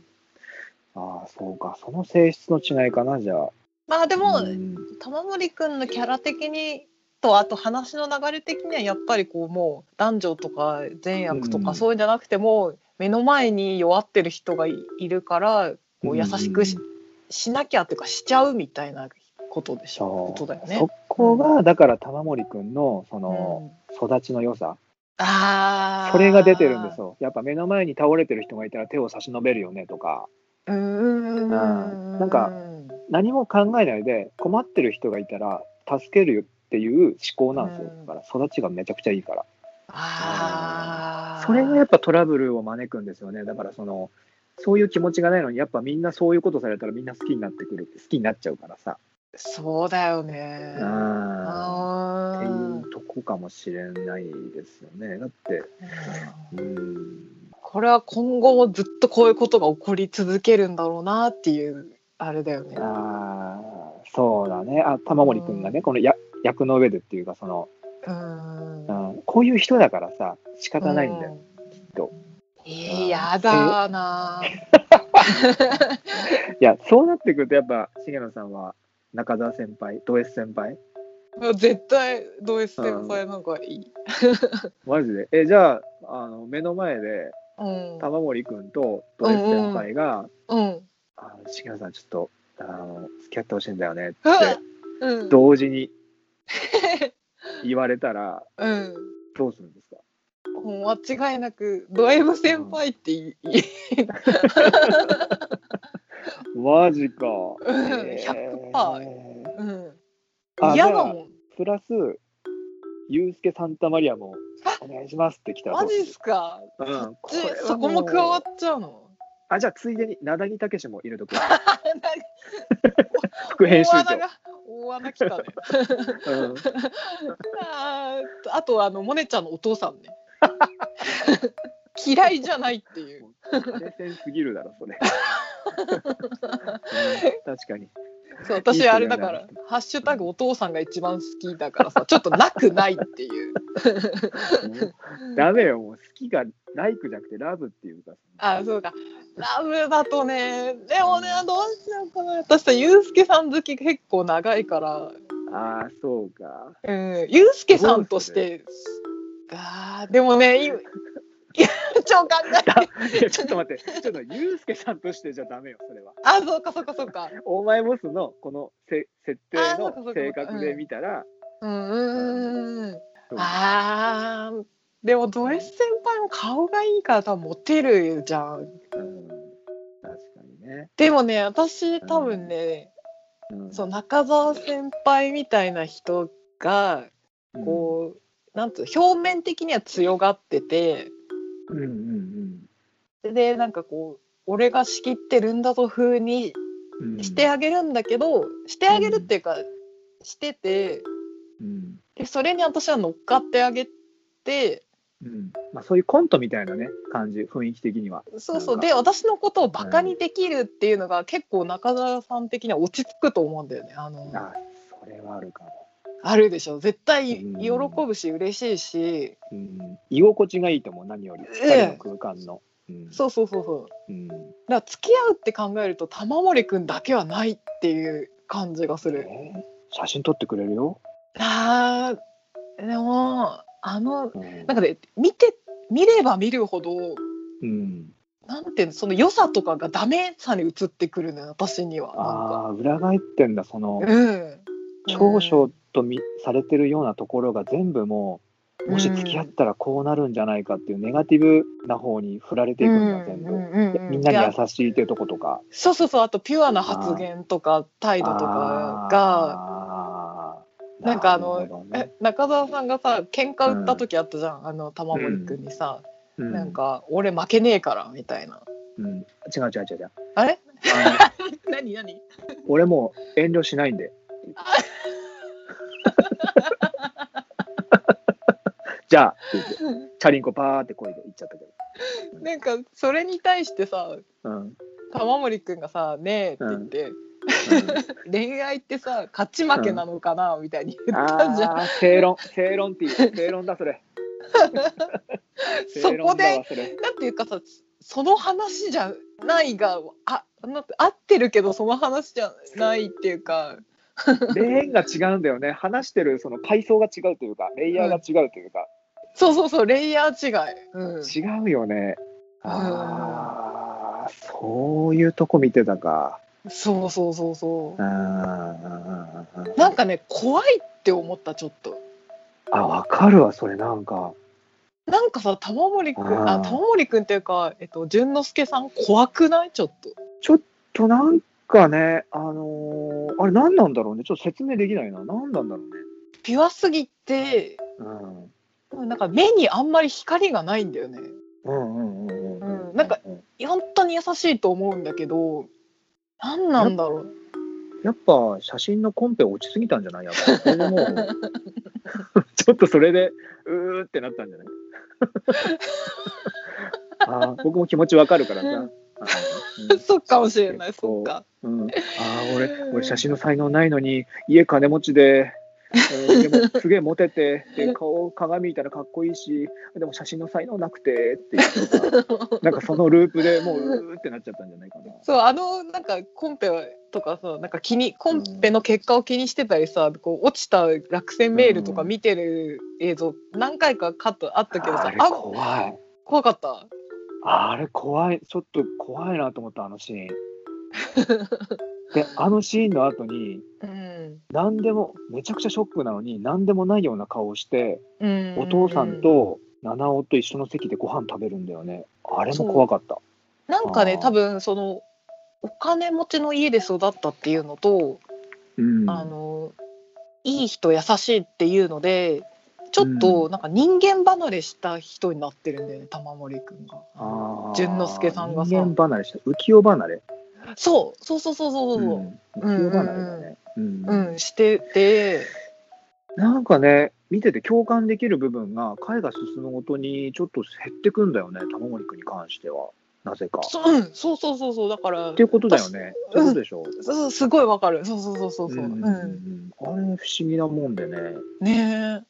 ああそうか。その性質の違いかなじゃあ。まあでも、うん。玉森くんのキャラ的にとあと話の流れ的にはやっぱりこうもう男女とか善悪とうんかそういうんじゃなくても、目の前に弱ってる人がいいるからこう優しくし,、しなきゃっていうかしちゃうみたいなことでしょ？ことだよね。そ。こがだから玉森君のその育ちの良さ。ああ。それが出てるんですよ。やっぱ目の前に倒れてる人がいたら手を差し伸べるよねとか、うーん。なんか何も考えないで困ってる人がいたら助けるっていう思考なんですよ。うんだから育ちがめちゃくちゃいいから。ああ。それがやっぱトラブルを招くんですよね。だからその、そういう気持ちがないのに、やっぱみんなそういうことされたらみんな好きになってくるって、好きになっちゃうからさ。そうだよね。うん。あっていーうとこかもしれないですよね。だって、うん。これは今後もずっとこういうことが起こり続けるんだろうなっていうあれだよね。ああ、そうだね。あ、玉森くんがね、このや役の上でっていうか、その、うんうん、こういう人だからさ、仕方ないんだよ。きっと。えー、やだな。<laughs> いや、そうなってくると、やっぱ、重野さんは、中澤先輩、ド S 先輩？絶対ド S 先輩の方がいい。マジで？え、じゃあ、あの目の前で、うん。玉森くんとド S 先輩が、うん。あの重野さん、ちょっと、あの付き合ってほしいんだよねって、うん。同時に <laughs> 言われたら、うん。どうするんですか？間違いなくド M 先輩って言い、マジか。うんえー100%うん。あ嫌だもん。プラス、ユうスケ・サンタマリアもお願いしますって来たらどマジっうすか？うんこそこも加わっちゃうの？あ、じゃあ、ついでに、なだぎたけしも入れとく。<laughs> <laughs> 副編集長。大穴来たね。<laughs> うんあとあのモネちゃんのお父さんね。嫌いじゃないっていう。すぎるだろ、それ。う <laughs> ん確かに。そう私あれだから「ハッシュタグお父さんが一番好き」だからさちょっとなくないっていうダメよ、もう好きがライクじゃなくてラブっていうか。あそうか。ラブだとね。でもねどうしようかな。私さユうスケさん好き結構長いから。ああ、そうか。うん。ユうスケさんとして。あーでもねい <laughs> いや <laughs> ちょっと待って、ちょっとユうスケさんとしてじゃダメよ、それは。あそうかそうかそうか。オーマイボスのこのせ設定の性格で見たら、うんうんうんあーでもド S 先輩も顔がいいから多分モテるじゃん。うん、確かにね。でもね私多分ね、うん。そう中澤先輩みたいな人がこう、なんつう表面的には強がっててうんうんでなんかこう俺が仕切ってるんだぞ風にうん。うん。してあげるんだけど、してあげるっていうか、しててうん。でそれに私は乗っかってあげてうん。まあ、そういうコントみたいなね感じ雰囲気的には。そうそう。で私のことをバカにできるっていうのが結構中澤さん的には落ち着くと思うんだよね。あのあそれはあるかも。あるでしょ。絶対うん。喜ぶし嬉しいし。うん、居心地がいいと思う何よりええ二人の空間の。うん。そうそうそうそう。うん。だから付き合うって考えると玉森くんだけはないっていう感じがする。えー？写真撮ってくれるよ。あーでもあのうん。なんかね見て見れば見るほどうん、なんていうのその良さとかがダメさに移ってくるのよ私には。ああ裏返ってんだそのうん。長所とみされてるようなところが全部もうもし付き合ったらこうなるんじゃないかっていうネガティブな方に振られていくんだ全部。部みんなに優しいっていうとことか。そうそうそうあとピュアな発言とか態度とかがなんかあのね。え中澤さんがさ喧嘩売った時あったじゃん、あの玉森くんにさ、うなんか俺負けねえからみたいな。うん、違う違う違う違う。あれ？<laughs> 何何？俺もう遠慮しないんで。<laughs> じゃあチャリンコパーって声で言っちゃったけど。なんかそれに対してさうん。うん玉森くんがさ「ねえ」って言って、<laughs> 恋愛ってさ勝ち負けなのかな、みたいに言ったじゃん正論、正論って言う。<laughs> 正論だ、それ。そこでなんていうかさその話じゃないがあなんて合ってるけどその話じゃないっていうかレーンが違うんだよね。話してるその階層が違うというか、レイヤーが違うというか、そうそうそうレイヤー違い、うん、違うよね。ああ、そういうとこ見てたか。そうそうそうそあうーなんかね怖いって思ったちょっとあ、わかるわ、それなんか。なんかさ玉森くんあ玉森くんっていうか、えっと、淳之介さん怖くない？ちょっと。ちょっとなんかね、あのーあれ何なんだろうね。ちょっと説明できないな。何なんだろうね。ピュアすぎてうん。なんか目にあんまり光がないんだよね。うんうんうんうんうんなんか本当に優しいと思うんだけど何なんだろう。やっぱ写真のコンペ落ちすぎたんじゃない？やっぱ。それでもう。<laughs> ちょっとそれでうーってなったんじゃない？<laughs> あー僕も気持ちわかるからさ、うん。そっかもしれない、そうか。うん、ああ俺俺写真の才能ないのに家金持ちで、うんでもすげえモテて <laughs> で顔鏡見たらかっこいいしでも写真の才能なくてって言ってさなんかそのループでもううーってなっちゃったんじゃないかな。そう、あの、なんかコンペとかさ、なんか気に、コンペの結果を気にしてたりさ、こう落ちた落選メールとか見てる映像、何回かカットあったけどさあ、れあ、怖い。怖かった。あれ怖い、ちょっと怖いなと思った、あのシーン。<laughs> で、あのシーンの後に、うん。何でも、めちゃくちゃショックなのに、何でもないような顔をして、うんお父さん。と七尾と一緒の席でご飯食べるんだよね。あれも怖かった。なんかね多分その、お金持ちの家で育ったっていうのと、うん。あの、いい人優しいっていうので、ちょっうとなんか人間離れした人になってるんだよね、玉森くんが。淳之介さんがさ人間離れした。浮世離れ？そうそうそうそうそうそう。うん浮世離れだね。うんうん、してて、なんかね、見てて共感できる部分が、回が進むごとにちょっと減ってくんだよね、玉森君に関しては。なぜか。そ,、うん、そうそうそうそうだからっていうことだよね。そういうことでしょ。そうすごいわかるそうそうそうそうそう、うんうんあれ不思議なもんでね。ね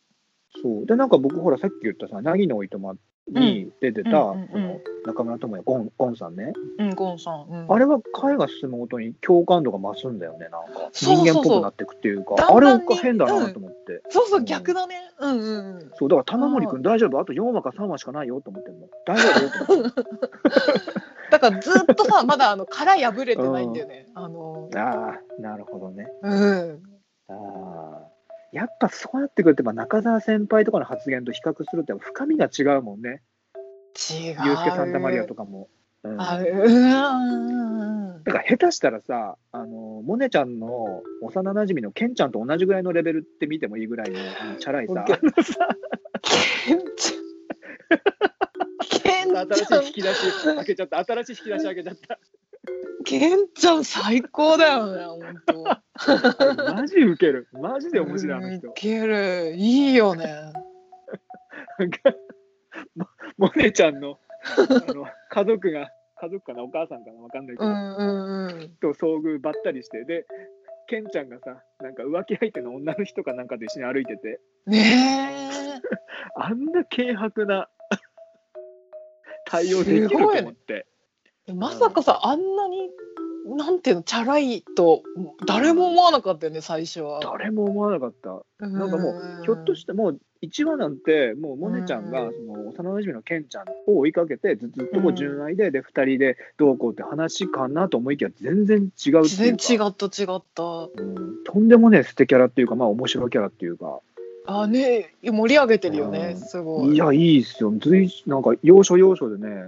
そう。で、なんか僕、ほら、さっき言ったさ、凪のおいとまに出てた、うんうんうん。うんその中村智也、ゴンゴンさんね。えうんゴンさん、うん、あれは回が進むごとに共感度が増すんだよね、なんか。人間っぽくなっていくっていうか、あれにが変だなと思って。そうそう逆だね。うんうんうん。そう、だから玉森君大丈夫？あと4話か3話しかないよと思ってんの。大丈夫？と思って。だからずっとさまだあの殻破れてないんだよね、あのああ、なるほどね。うん。ああ。やっぱそうなってくると、中澤先輩とかの発言と比較すると、深みが違うもんね。違う。ユースケ・サンタマリアとかも。うん、あだうんから下手したらさ、あのモネちゃんの幼なじみのケンちゃんと同じぐらいのレベルって見てもいいぐらいのあのチャラいさ、ケンちゃん。ケン新しちゃんい引き出し開けちゃった、新しい引き出し開けちゃった。ケンちゃん最高だよね本当。マジウケる。マジで面白い、あの人。い。ける。いいよね。なんか、モモネちゃんのあの家族が、家族かな、お母さんかな、わかんないけど、うんうんうん。と遭遇ばったりして、で、ケンちゃんがさ、なんか浮気相手の女の人かなんかと一緒に歩いてて、ね <laughs> あんな軽薄な対応できると思って。えまさかさあんなになんていうのチャラいと誰も思わなかったよね最初は。誰も思わなかった。なんかもう、ひょっとしてもう1話なんて、もうモネちゃんがうん。その幼なじみのケンちゃんを追いかけて、ずずっとこう純愛で、で、2人でどうこうって話かなと思いきや、全然違う。全然違った違った。うん。とんでもねえ捨てキャラっていうか、まあ面白いキャラっていうか、あね盛り上げてるよねうん。すごい。いや、いいっすよ。随なんか、要所要所でね、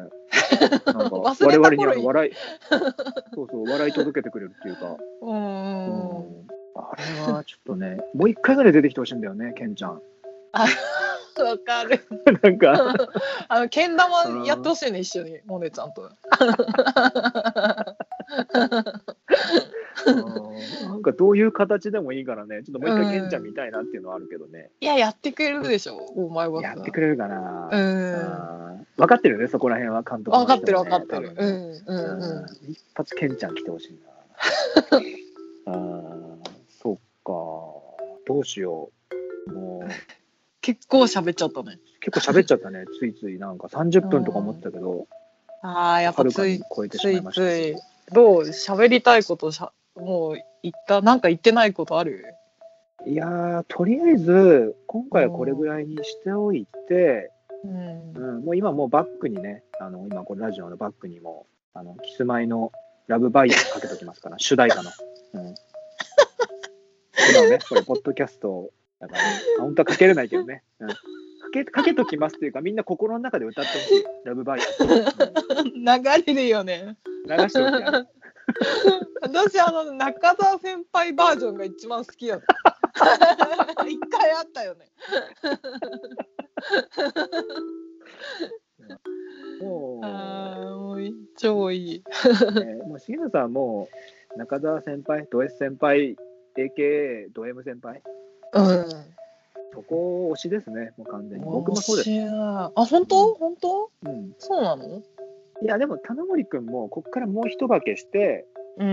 なんか、我々にあの笑い、そうそう、笑い届けてくれるっていうか、うんあれはちょっとね、もう一回ぐらい出てきてほしいんだよね、ケンちゃん。わかる。なんか、あのけん玉やってほしいね一緒にモネちゃんと。うんなんかどういう形でもいいからね、ちょっともう一回ケンちゃん見たいなっていうのはあるけどね。いややってくれるでしょお前は。さやってくれるかな。うん。分かってるよね、そこら辺は監督の分かってる分かってる。多分うんうんうん。うん。一発ケンちゃん来てほしいな。<laughs> あーそっか。どうしよう。もう。結構喋っちゃったね。結構喋っちゃったね、ついついなんか30分とか思ってたけど、<laughs> ああやっぱつい超えてしついまいましたついどう喋りたいことしゃもう言ったなんか言ってないことある？いやー、とりあえず、今回はこれぐらいにしておいて、うん。うん、もう今もうバックにね、あの今これラジオのバックにも、あのキスマイのラブバイヤーかけときますから、<laughs> 主題歌の。うん、今ね、これ、ポッドキャストだから、ね、あ本当はかけれないけどね、うん、かけかけときますっていうかみんな心の中で歌ってほしい。ラブバイ。ア <laughs> 流れるよね。流してほしい私あの中澤先輩バージョンが一番好きだった。一回あったよね。もうああもう超いい。ねもう重野さんはもう中澤先輩、ド S 先輩、AKA ド M 先輩、うん。そこ推しですね、もう完全に。僕もそうです。あ本当？本当？うん、そうなの？いや、でも玉森君もここからもう一化けして、うん、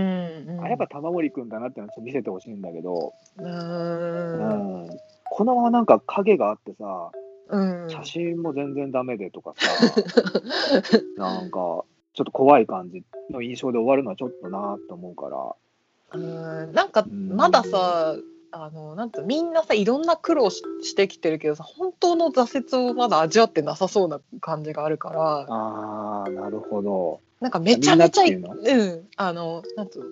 うん。あやっぱ玉森君だなっての見せてほしいんだけど、う。うんん、このままなんか影があってさ、うん。写真も全然ダメでとかさ、<laughs> なんかちょっと怖い感じの印象で終わるのはちょっとなと思うから。うんなんかうんまださ、あのなんていうのみんなさいろんな苦労ししてきてるけどさ本当の挫折をまだ味わってなさそうな感じがあるからああ、なるほど。なんかめちゃめちゃうん。あのなんつうの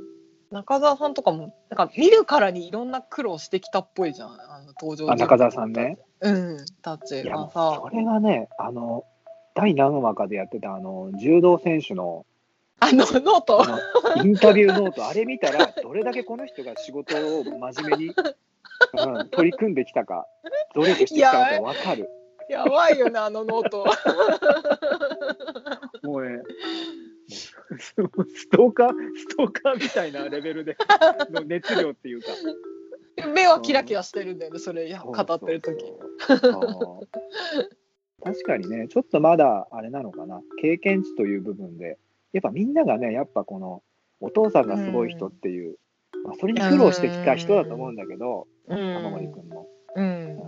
中澤さんとかもなんか見るからにいろんな苦労してきたっぽいじゃん。あの登場あ中澤さんね。うんたち。がさ。それがね、あの、第何話かでやってた、あの、柔道選手の、あのノート。インタビューノート、あれ見たら、どれだけこの人が仕事を真面目に、うん、取り組んできたか、努力してきたかってわかる。やばいよねあのノート。もうね、ストーカー、ストーカーみたいなレベルでの熱量っていうか。目はキラキラしてるんだよねそれや語ってる時。確かにね、ちょっとまだあれなのかな、経験値という部分で、やっぱみんながね、やっぱこのお父さんがすごい人っていう、まあ、それに苦労してきた人だと思うんだけど、うん。玉森君も。うん。うん。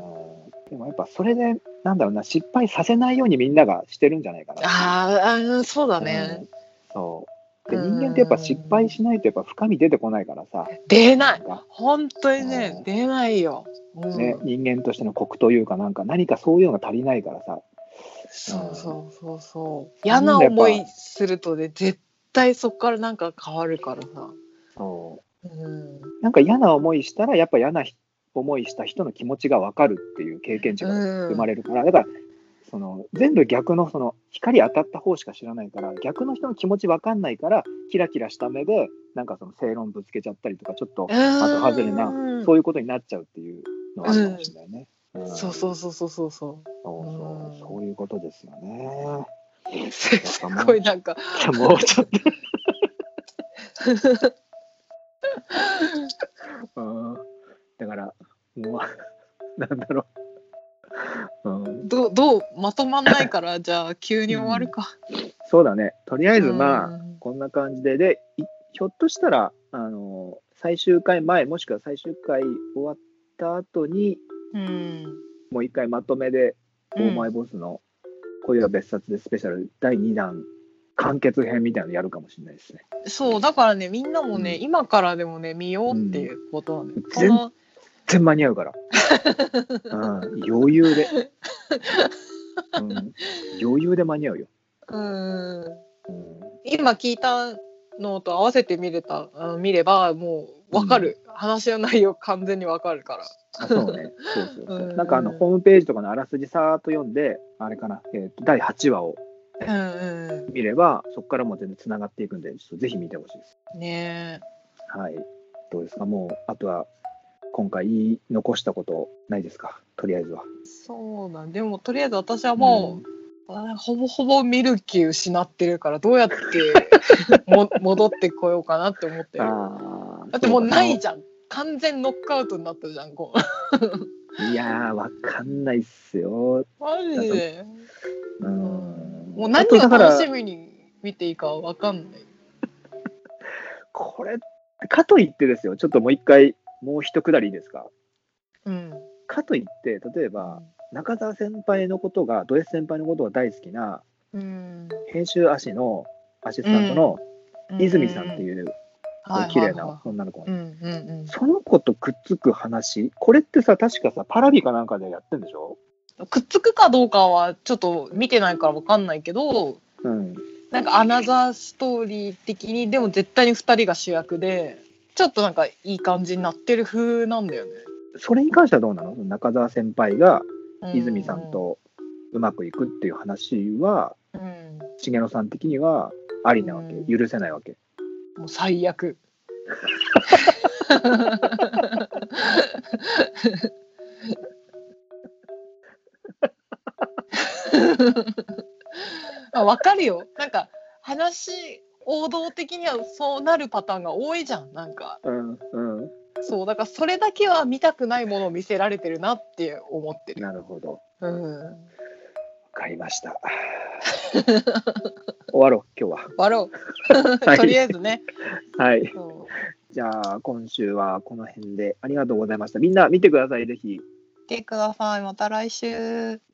でもやっぱそれで、なんだろうな、失敗させないようにみんながしてるんじゃないかな。あーあーそうだね、うん。そう。で、人間ってやっぱ失敗しないとやっぱ深み出てこないからさ、出ない。本当にね、うん。出ないよ、うん。ね、人間としてのコクというか、なんか何かそういうのが足りないからさ、そうそうそうそう。嫌な思いするとね絶対そこからなんか変わるからさ、そう。うん、なんか嫌な思いしたら、やっぱ嫌な思いした人の気持ちが分かるっていう経験値が生まれるから、だから、その全部逆のその光当たった方しか知らないから、逆の人の気持ち分かんないから、キラキラした目で、なんかその正論ぶつけちゃったりとか、ちょっと的外れな、うん。そういうことになっちゃうっていうのはあるかもしれないね。んそうそうそうそうそうそそうそううん。そういうことですよね。うすすごいなんか。もうちょっと。うん。だから、もう、なんだろう。うん、どうどうまとまんないからじゃあ急に終わるか、そうだね。とりあえず、まあ、うんこんな感じで、で、いひょっとしたら、あの、最終回前、もしくは最終回終わった後に、うんもう一回まとめで、オーマイボスの恋は別冊でスペシャル第2弾、完結編みたいなのやるかもしれないですね。そうだからねみんなもね、うん今からでもね見ようっていうことなんだよ、うん全然間に合うから。<laughs> うん、余裕で、うん。余裕で間に合うよ。うんうん今聞いたのと合わせて見れた見ればもう分かる、話の内容完全に分かるから。あそうね。そうそうそう。うん。なんかあの、ホームページとかのあらすじさーっと読んで、あれかな、えーと第8話をうんう見れば、そこからもう全然つながっていくんで、ちょっとぜひ見てほしいです。んねはい。どうですか？もう、あとは、今回言い残したことないですか？とりあえずは。えそうなんでもとりあえず私はもう、あほぼほぼ見る気失ってるからどうやって <laughs> も戻ってこようかなって思ってる。あだってもうないじじゃん。完全ノックアウトになったじゃんこう。いやー、わかんないっすよ。マジで。うん。もう何を楽しみに見ていいか分かんない。これ、かといってですよ、ちょっともう一回、もう一くだりいいですか。うん。かといって、例えば、中澤先輩のことが、ド S 先輩のことが大好きな、うん。編集足のアシスタントの泉さんっていう、綺麗な女の子、うんうんうん。その子とくっつく話、これってさ、確かさ、パラビかなんかでやってんでしょ？くっつくかどうかはちょっと見てないから分かんないけどうん。なんかアナザーストーリー的にでも絶対に2人が主役でちょっとなんかいい感じになってる風なんだよね。それに関してはどうなの？中澤先輩がうん。泉さんとうまくいくっていう話はうん、重野さん的にはありなわけ、うん。許せないわけ。もう最悪。<laughs> あ分かるよ。なんか話王道的にはそうなるパターンが多いじゃんなんか。うんうん。そうだからそれだけは見たくないものを見せられてるなって思ってる。なるほど。うん、わかりました。終わろう今日は。終わろう、<laughs> はい。とりあえずね。はい。う。んじゃあ今週はこの辺でありがとうございました。みんな見てくださいぜひ。見てください。また来週。